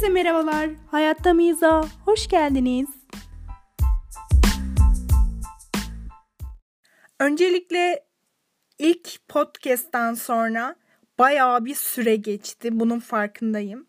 Herkese merhabalar. Hayatta Mıyız'a hoş geldiniz. Öncelikle ilk podcast'ten sonra bayağı bir süre geçti. Bunun farkındayım.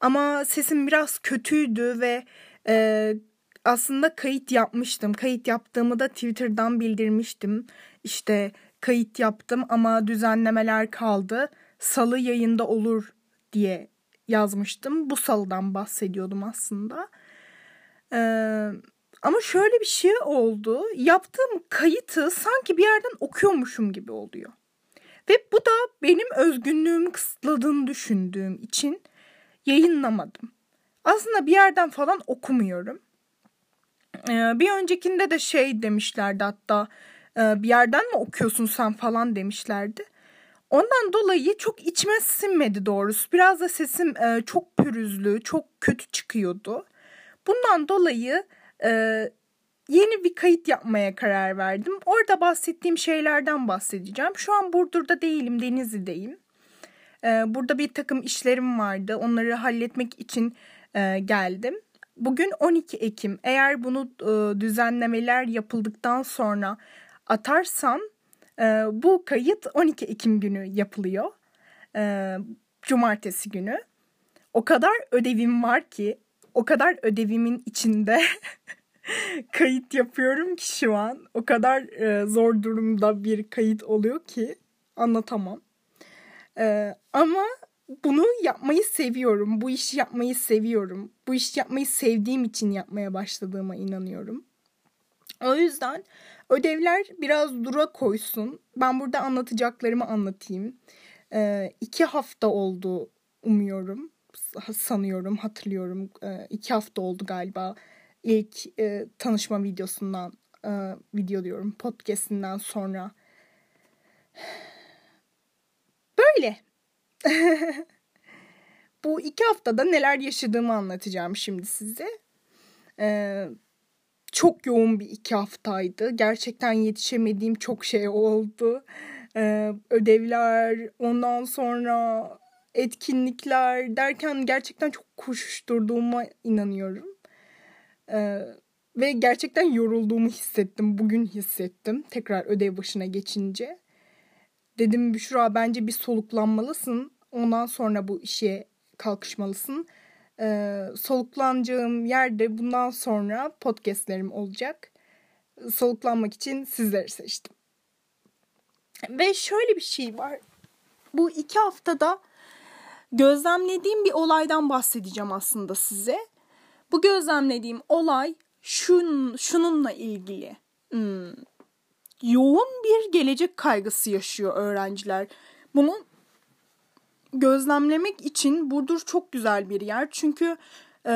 Ama sesim biraz kötüydü ve e, aslında kayıt yapmıştım. Kayıt yaptığımı da Twitter'dan bildirmiştim. İşte kayıt yaptım ama düzenlemeler kaldı. Salı yayında olur diye yazmıştım. Bu salıdan bahsediyordum aslında. Ee, ama şöyle bir şey oldu. Yaptığım kayıtı sanki bir yerden okuyormuşum gibi oluyor. Ve bu da benim özgünlüğümü kısıtladığını düşündüğüm için yayınlamadım. Aslında bir yerden falan okumuyorum. Ee, bir öncekinde de şey demişlerdi hatta e, bir yerden mi okuyorsun sen falan demişlerdi. Ondan dolayı çok içime sinmedi doğrusu. Biraz da sesim e, çok pürüzlü, çok kötü çıkıyordu. Bundan dolayı e, yeni bir kayıt yapmaya karar verdim. Orada bahsettiğim şeylerden bahsedeceğim. Şu an Burdur'da değilim, Denizli'deyim. E, burada bir takım işlerim vardı. Onları halletmek için e, geldim. Bugün 12 Ekim. Eğer bunu e, düzenlemeler yapıldıktan sonra atarsam bu kayıt 12 Ekim günü yapılıyor. E, cumartesi günü. O kadar ödevim var ki o kadar ödevimin içinde kayıt yapıyorum ki şu an. O kadar e, zor durumda bir kayıt oluyor ki anlatamam. E, ama bunu yapmayı seviyorum. Bu işi yapmayı seviyorum. Bu işi yapmayı sevdiğim için yapmaya başladığıma inanıyorum. O yüzden ödevler biraz dura koysun. Ben burada anlatacaklarımı anlatayım. Ee, iki hafta oldu umuyorum. Sanıyorum, hatırlıyorum. Ee, iki hafta oldu galiba ilk e, tanışma videosundan, e, video diyorum, podcastinden sonra. Böyle. Bu iki haftada neler yaşadığımı anlatacağım şimdi size. Ee, çok yoğun bir iki haftaydı. Gerçekten yetişemediğim çok şey oldu. Ee, ödevler, ondan sonra etkinlikler derken gerçekten çok koşuşturduğuma inanıyorum. Ee, ve gerçekten yorulduğumu hissettim. Bugün hissettim. Tekrar ödev başına geçince. Dedim Büşra bence bir soluklanmalısın. Ondan sonra bu işe kalkışmalısın. Ee, soluklanacağım yerde bundan sonra podcastlerim olacak. Soluklanmak için sizleri seçtim. Ve şöyle bir şey var. Bu iki haftada gözlemlediğim bir olaydan bahsedeceğim aslında size. Bu gözlemlediğim olay şun, şununla ilgili. Hmm. Yoğun bir gelecek kaygısı yaşıyor öğrenciler. Bunu gözlemlemek için Burdur çok güzel bir yer. Çünkü e,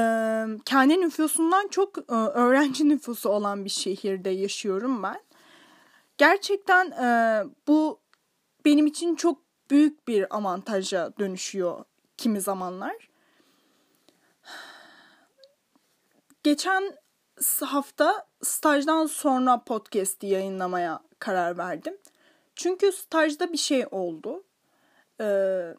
kendi nüfusundan çok e, öğrenci nüfusu olan bir şehirde yaşıyorum ben. Gerçekten e, bu benim için çok büyük bir avantaja dönüşüyor kimi zamanlar. Geçen hafta stajdan sonra podcast'i yayınlamaya karar verdim. Çünkü stajda bir şey oldu. Ee,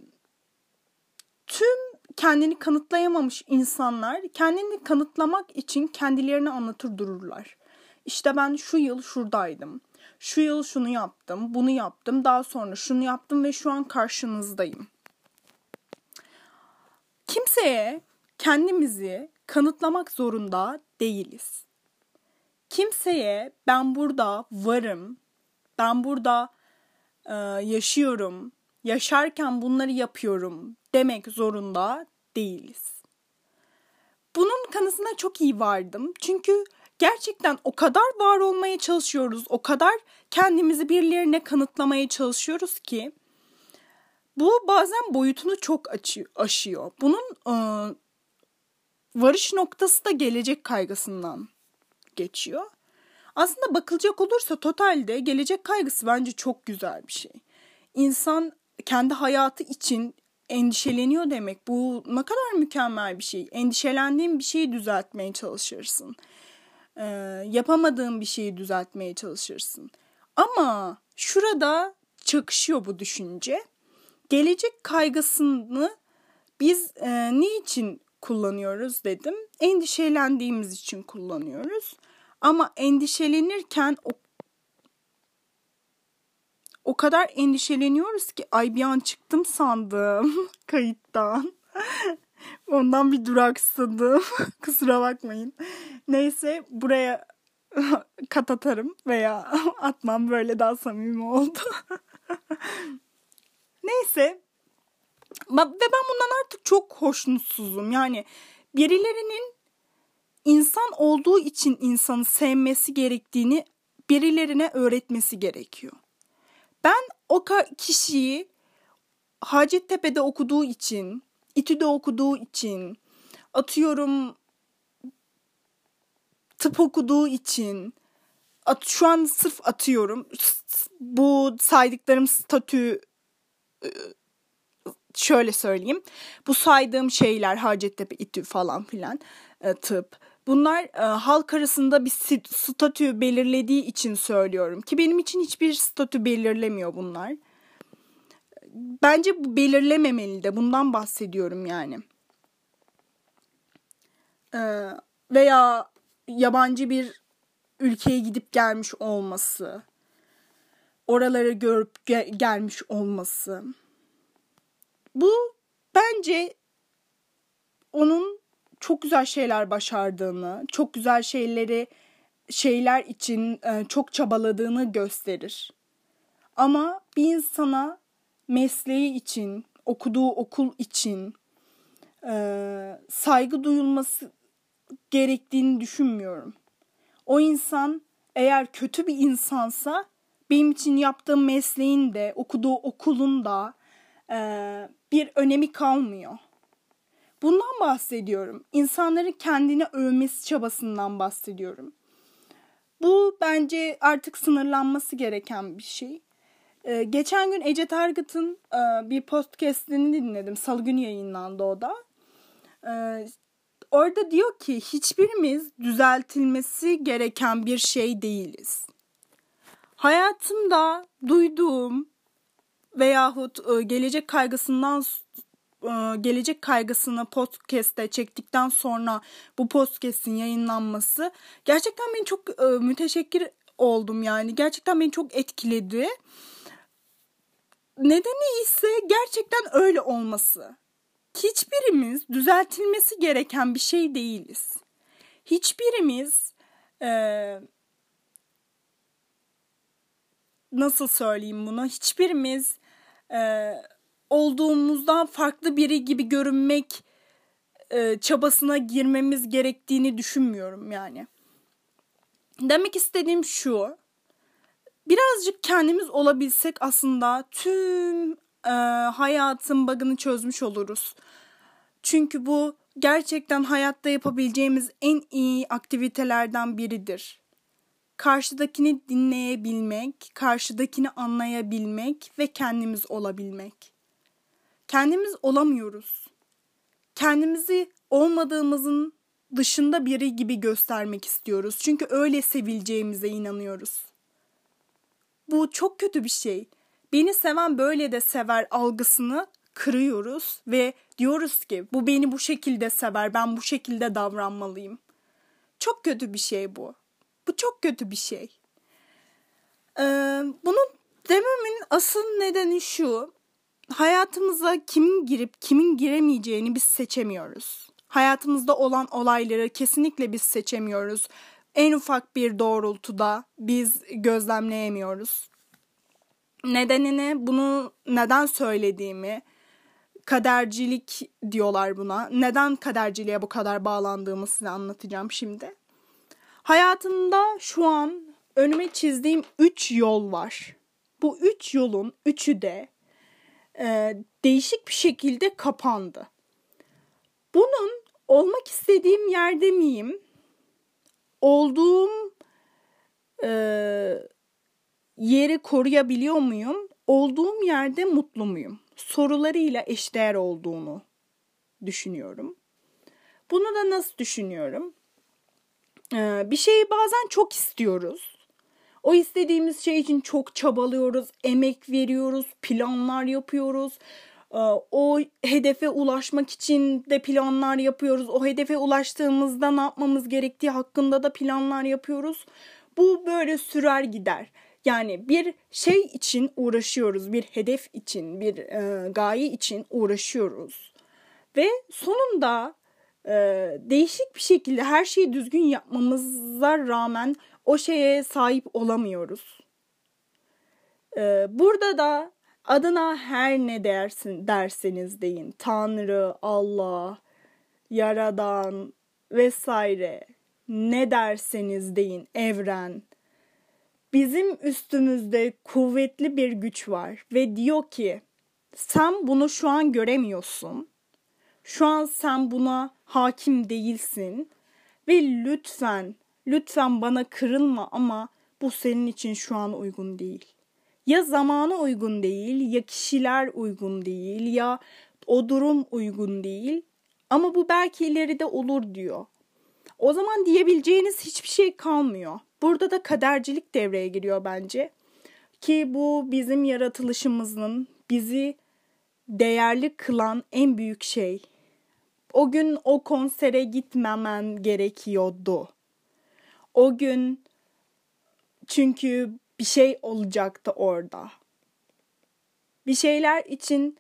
tüm kendini kanıtlayamamış insanlar kendini kanıtlamak için kendilerini anlatır dururlar. İşte ben şu yıl şuradaydım. Şu yıl şunu yaptım, bunu yaptım, daha sonra şunu yaptım ve şu an karşınızdayım. Kimseye kendimizi kanıtlamak zorunda değiliz. Kimseye ben burada varım, ben burada e, yaşıyorum, yaşarken bunları yapıyorum demek zorunda değiliz. Bunun kanısına çok iyi vardım. Çünkü gerçekten o kadar var olmaya çalışıyoruz, o kadar kendimizi birilerine kanıtlamaya çalışıyoruz ki bu bazen boyutunu çok aşıyor. Bunun e, varış noktası da gelecek kaygısından geçiyor. Aslında bakılacak olursa totalde gelecek kaygısı bence çok güzel bir şey. İnsan kendi hayatı için endişeleniyor demek. Bu ne kadar mükemmel bir şey. Endişelendiğin bir şeyi düzeltmeye çalışırsın. Ee, yapamadığın bir şeyi düzeltmeye çalışırsın. Ama şurada çakışıyor bu düşünce. Gelecek kaygısını biz e, niçin kullanıyoruz dedim. Endişelendiğimiz için kullanıyoruz. Ama endişelenirken o o kadar endişeleniyoruz ki ay bir an çıktım sandım kayıttan. Ondan bir duraksadım. Kusura bakmayın. Neyse buraya kat atarım veya atmam böyle daha samimi oldu. Neyse. Ve ben bundan artık çok hoşnutsuzum. Yani birilerinin insan olduğu için insanı sevmesi gerektiğini birilerine öğretmesi gerekiyor. Ben o kişiyi Hacettepe'de okuduğu için, İTÜ'de okuduğu için, atıyorum tıp okuduğu için, at, şu an sırf atıyorum bu saydıklarım statü şöyle söyleyeyim. Bu saydığım şeyler Hacettepe, İTÜ falan filan tıp. Bunlar e, halk arasında bir statü belirlediği için söylüyorum ki benim için hiçbir statü belirlemiyor bunlar. Bence bu belirlememeli de bundan bahsediyorum yani. E, veya yabancı bir ülkeye gidip gelmiş olması, oraları görüp ge- gelmiş olması. Bu bence onun çok güzel şeyler başardığını, çok güzel şeyleri şeyler için e, çok çabaladığını gösterir. Ama bir insana mesleği için, okuduğu okul için e, saygı duyulması gerektiğini düşünmüyorum. O insan eğer kötü bir insansa benim için yaptığım mesleğin de okuduğu okulun da e, bir önemi kalmıyor. Bundan bahsediyorum. İnsanların kendini övmesi çabasından bahsediyorum. Bu bence artık sınırlanması gereken bir şey. Ee, geçen gün Ece Targıt'ın e, bir podcastini dinledim. Salı günü yayınlandı o da. Ee, orada diyor ki hiçbirimiz düzeltilmesi gereken bir şey değiliz. Hayatımda duyduğum veyahut e, gelecek kaygısından gelecek kaygısını podcast'te çektikten sonra bu podcast'in yayınlanması gerçekten beni çok e, müteşekkir oldum yani. Gerçekten beni çok etkiledi. Nedeni ise gerçekten öyle olması. Hiçbirimiz düzeltilmesi gereken bir şey değiliz. Hiçbirimiz e, nasıl söyleyeyim bunu? Hiçbirimiz e, olduğumuzdan farklı biri gibi görünmek e, çabasına girmemiz gerektiğini düşünmüyorum yani. Demek istediğim şu. Birazcık kendimiz olabilsek aslında tüm e, hayatın bug'ını çözmüş oluruz. Çünkü bu gerçekten hayatta yapabileceğimiz en iyi aktivitelerden biridir. Karşıdakini dinleyebilmek, karşıdakini anlayabilmek ve kendimiz olabilmek kendimiz olamıyoruz. Kendimizi olmadığımızın dışında biri gibi göstermek istiyoruz. Çünkü öyle sevileceğimize inanıyoruz. Bu çok kötü bir şey. Beni seven böyle de sever algısını kırıyoruz ve diyoruz ki bu beni bu şekilde sever, ben bu şekilde davranmalıyım. Çok kötü bir şey bu. Bu çok kötü bir şey. Ee, bunu dememin asıl nedeni şu hayatımıza kimin girip kimin giremeyeceğini biz seçemiyoruz. Hayatımızda olan olayları kesinlikle biz seçemiyoruz. En ufak bir doğrultuda biz gözlemleyemiyoruz. Nedenini, bunu neden söylediğimi, kadercilik diyorlar buna. Neden kaderciliğe bu kadar bağlandığımı size anlatacağım şimdi. Hayatımda şu an önüme çizdiğim üç yol var. Bu üç yolun üçü de e, değişik bir şekilde kapandı. Bunun olmak istediğim yerde miyim? Olduğum e, yeri koruyabiliyor muyum? Olduğum yerde mutlu muyum? Sorularıyla eşdeğer olduğunu düşünüyorum. Bunu da nasıl düşünüyorum? Ee, bir şeyi bazen çok istiyoruz o istediğimiz şey için çok çabalıyoruz, emek veriyoruz, planlar yapıyoruz. Ee, o hedefe ulaşmak için de planlar yapıyoruz. O hedefe ulaştığımızda ne yapmamız gerektiği hakkında da planlar yapıyoruz. Bu böyle sürer gider. Yani bir şey için uğraşıyoruz, bir hedef için, bir e, gaye için uğraşıyoruz. Ve sonunda e, değişik bir şekilde her şeyi düzgün yapmamıza rağmen o şeye sahip olamıyoruz. E, burada da adına her ne dersin derseniz deyin. Tanrı, Allah, Yaradan vesaire ne derseniz deyin evren bizim üstümüzde kuvvetli bir güç var ve diyor ki sen bunu şu an göremiyorsun. Şu an sen buna hakim değilsin ve lütfen lütfen bana kırılma ama bu senin için şu an uygun değil. Ya zamanı uygun değil, ya kişiler uygun değil, ya o durum uygun değil. Ama bu belki ileride olur diyor. O zaman diyebileceğiniz hiçbir şey kalmıyor. Burada da kadercilik devreye giriyor bence. Ki bu bizim yaratılışımızın bizi değerli kılan en büyük şey. O gün o konsere gitmemen gerekiyordu. O gün çünkü bir şey olacaktı orada. Bir şeyler için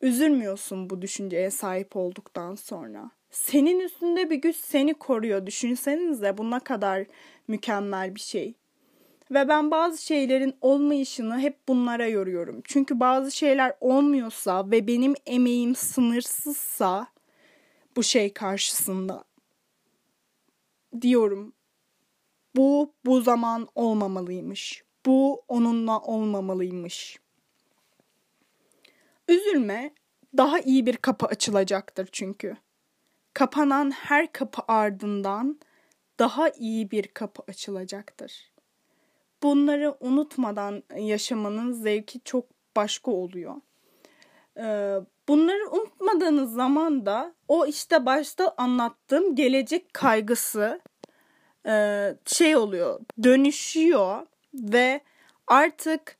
üzülmüyorsun bu düşünceye sahip olduktan sonra. Senin üstünde bir güç seni koruyor. Düşünsenize bu ne kadar mükemmel bir şey. Ve ben bazı şeylerin olmayışını hep bunlara yoruyorum. Çünkü bazı şeyler olmuyorsa ve benim emeğim sınırsızsa bu şey karşısında diyorum. Bu bu zaman olmamalıymış. Bu onunla olmamalıymış. Üzülme, daha iyi bir kapı açılacaktır çünkü. Kapanan her kapı ardından daha iyi bir kapı açılacaktır. Bunları unutmadan yaşamanın zevki çok başka oluyor. Ee, bunları unutmadığınız zaman da o işte başta anlattığım gelecek kaygısı e, şey oluyor, dönüşüyor ve artık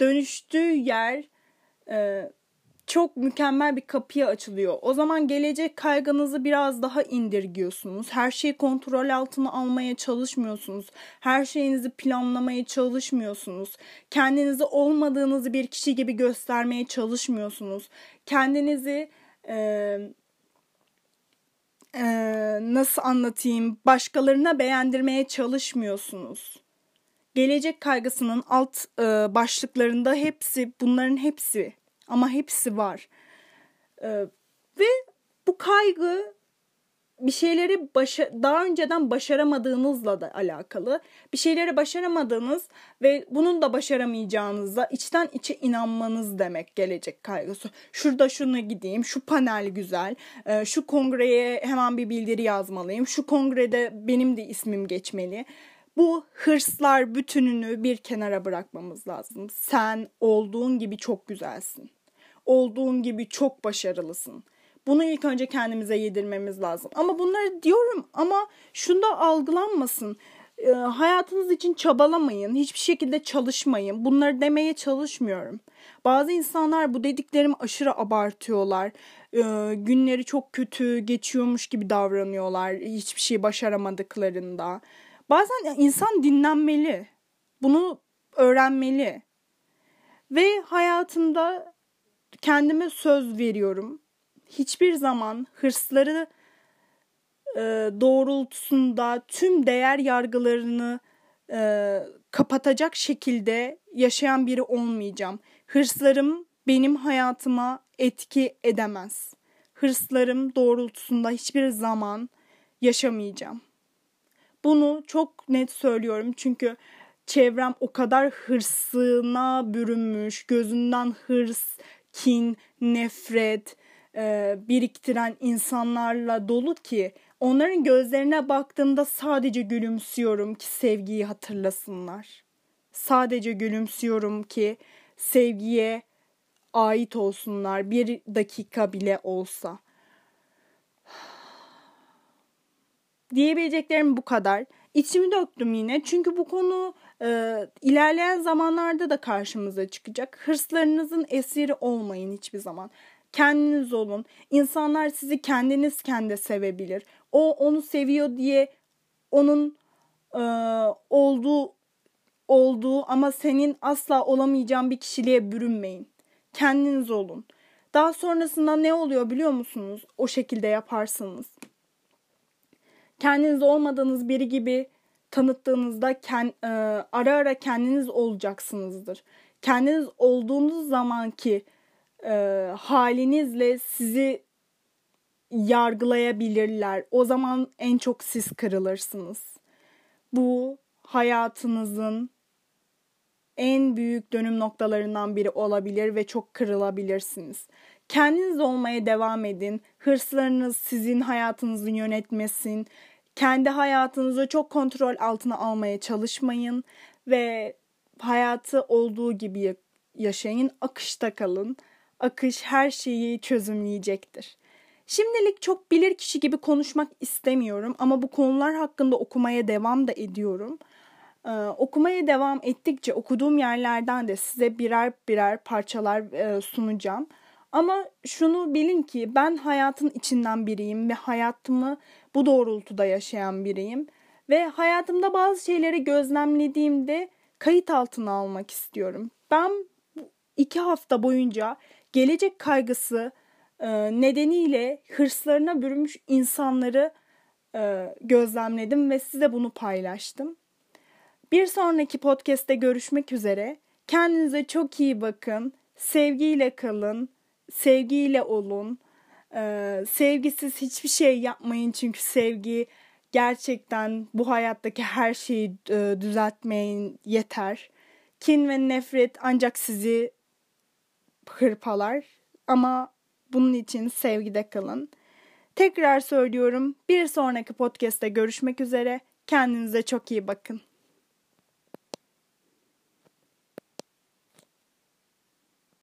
dönüştüğü yer e, çok mükemmel bir kapıya açılıyor. O zaman gelecek kaygınızı biraz daha indirgiyorsunuz. Her şeyi kontrol altına almaya çalışmıyorsunuz. Her şeyinizi planlamaya çalışmıyorsunuz. Kendinizi olmadığınızı bir kişi gibi göstermeye çalışmıyorsunuz. Kendinizi e, e, nasıl anlatayım başkalarına beğendirmeye çalışmıyorsunuz. Gelecek kaygısının alt e, başlıklarında hepsi bunların hepsi ama hepsi var. Ee, ve bu kaygı bir şeyleri başa daha önceden başaramadığınızla da alakalı. Bir şeyleri başaramadığınız ve bunun da başaramayacağınızla içten içe inanmanız demek gelecek kaygısı. Şurada şunu gideyim, şu panel güzel, e, şu kongreye hemen bir bildiri yazmalıyım, şu kongrede benim de ismim geçmeli. Bu hırslar bütününü bir kenara bırakmamız lazım. Sen olduğun gibi çok güzelsin olduğun gibi çok başarılısın. Bunu ilk önce kendimize yedirmemiz lazım. Ama bunları diyorum ama şunda algılanmasın. E, hayatınız için çabalamayın. Hiçbir şekilde çalışmayın. Bunları demeye çalışmıyorum. Bazı insanlar bu dediklerimi aşırı abartıyorlar. E, günleri çok kötü geçiyormuş gibi davranıyorlar. Hiçbir şey başaramadıklarında. Bazen insan dinlenmeli. Bunu öğrenmeli. Ve hayatında kendime söz veriyorum. Hiçbir zaman hırsları e, doğrultusunda tüm değer yargılarını e, kapatacak şekilde yaşayan biri olmayacağım. Hırslarım benim hayatıma etki edemez. Hırslarım doğrultusunda hiçbir zaman yaşamayacağım. Bunu çok net söylüyorum çünkü çevrem o kadar hırsına bürünmüş, gözünden hırs, kin, nefret e, biriktiren insanlarla dolu ki onların gözlerine baktığımda sadece gülümsüyorum ki sevgiyi hatırlasınlar. Sadece gülümsüyorum ki sevgiye ait olsunlar bir dakika bile olsa. Diyebileceklerim bu kadar. İçimi döktüm yine çünkü bu konu e, ilerleyen zamanlarda da karşımıza çıkacak. Hırslarınızın esiri olmayın hiçbir zaman. Kendiniz olun. İnsanlar sizi kendiniz kendi sevebilir. O onu seviyor diye onun e, olduğu olduğu ama senin asla olamayacağın bir kişiliğe bürünmeyin. Kendiniz olun. Daha sonrasında ne oluyor biliyor musunuz? O şekilde yaparsınız. Kendiniz olmadığınız biri gibi tanıttığınızda kend, e, ara ara kendiniz olacaksınızdır. Kendiniz olduğunuz zamanki e, halinizle sizi yargılayabilirler. O zaman en çok siz kırılırsınız. Bu hayatınızın en büyük dönüm noktalarından biri olabilir ve çok kırılabilirsiniz. Kendiniz olmaya devam edin. Hırslarınız sizin hayatınızı yönetmesin. Kendi hayatınızı çok kontrol altına almaya çalışmayın ve hayatı olduğu gibi yaşayın. Akışta kalın. Akış her şeyi çözümleyecektir. Şimdilik çok bilir kişi gibi konuşmak istemiyorum ama bu konular hakkında okumaya devam da ediyorum. Ee, okumaya devam ettikçe okuduğum yerlerden de size birer birer parçalar e, sunacağım. Ama şunu bilin ki ben hayatın içinden biriyim ve hayatımı bu doğrultuda yaşayan biriyim. Ve hayatımda bazı şeyleri gözlemlediğimde kayıt altına almak istiyorum. Ben iki hafta boyunca gelecek kaygısı e, nedeniyle hırslarına bürümüş insanları e, gözlemledim ve size bunu paylaştım. Bir sonraki podcast'te görüşmek üzere. Kendinize çok iyi bakın. Sevgiyle kalın. Sevgiyle olun. Ee, sevgisiz hiçbir şey yapmayın çünkü sevgi gerçekten bu hayattaki her şeyi e, düzeltmeyin yeter. Kin ve nefret ancak sizi hırpalar ama bunun için sevgide kalın. Tekrar söylüyorum bir sonraki podcast'te görüşmek üzere. Kendinize çok iyi bakın.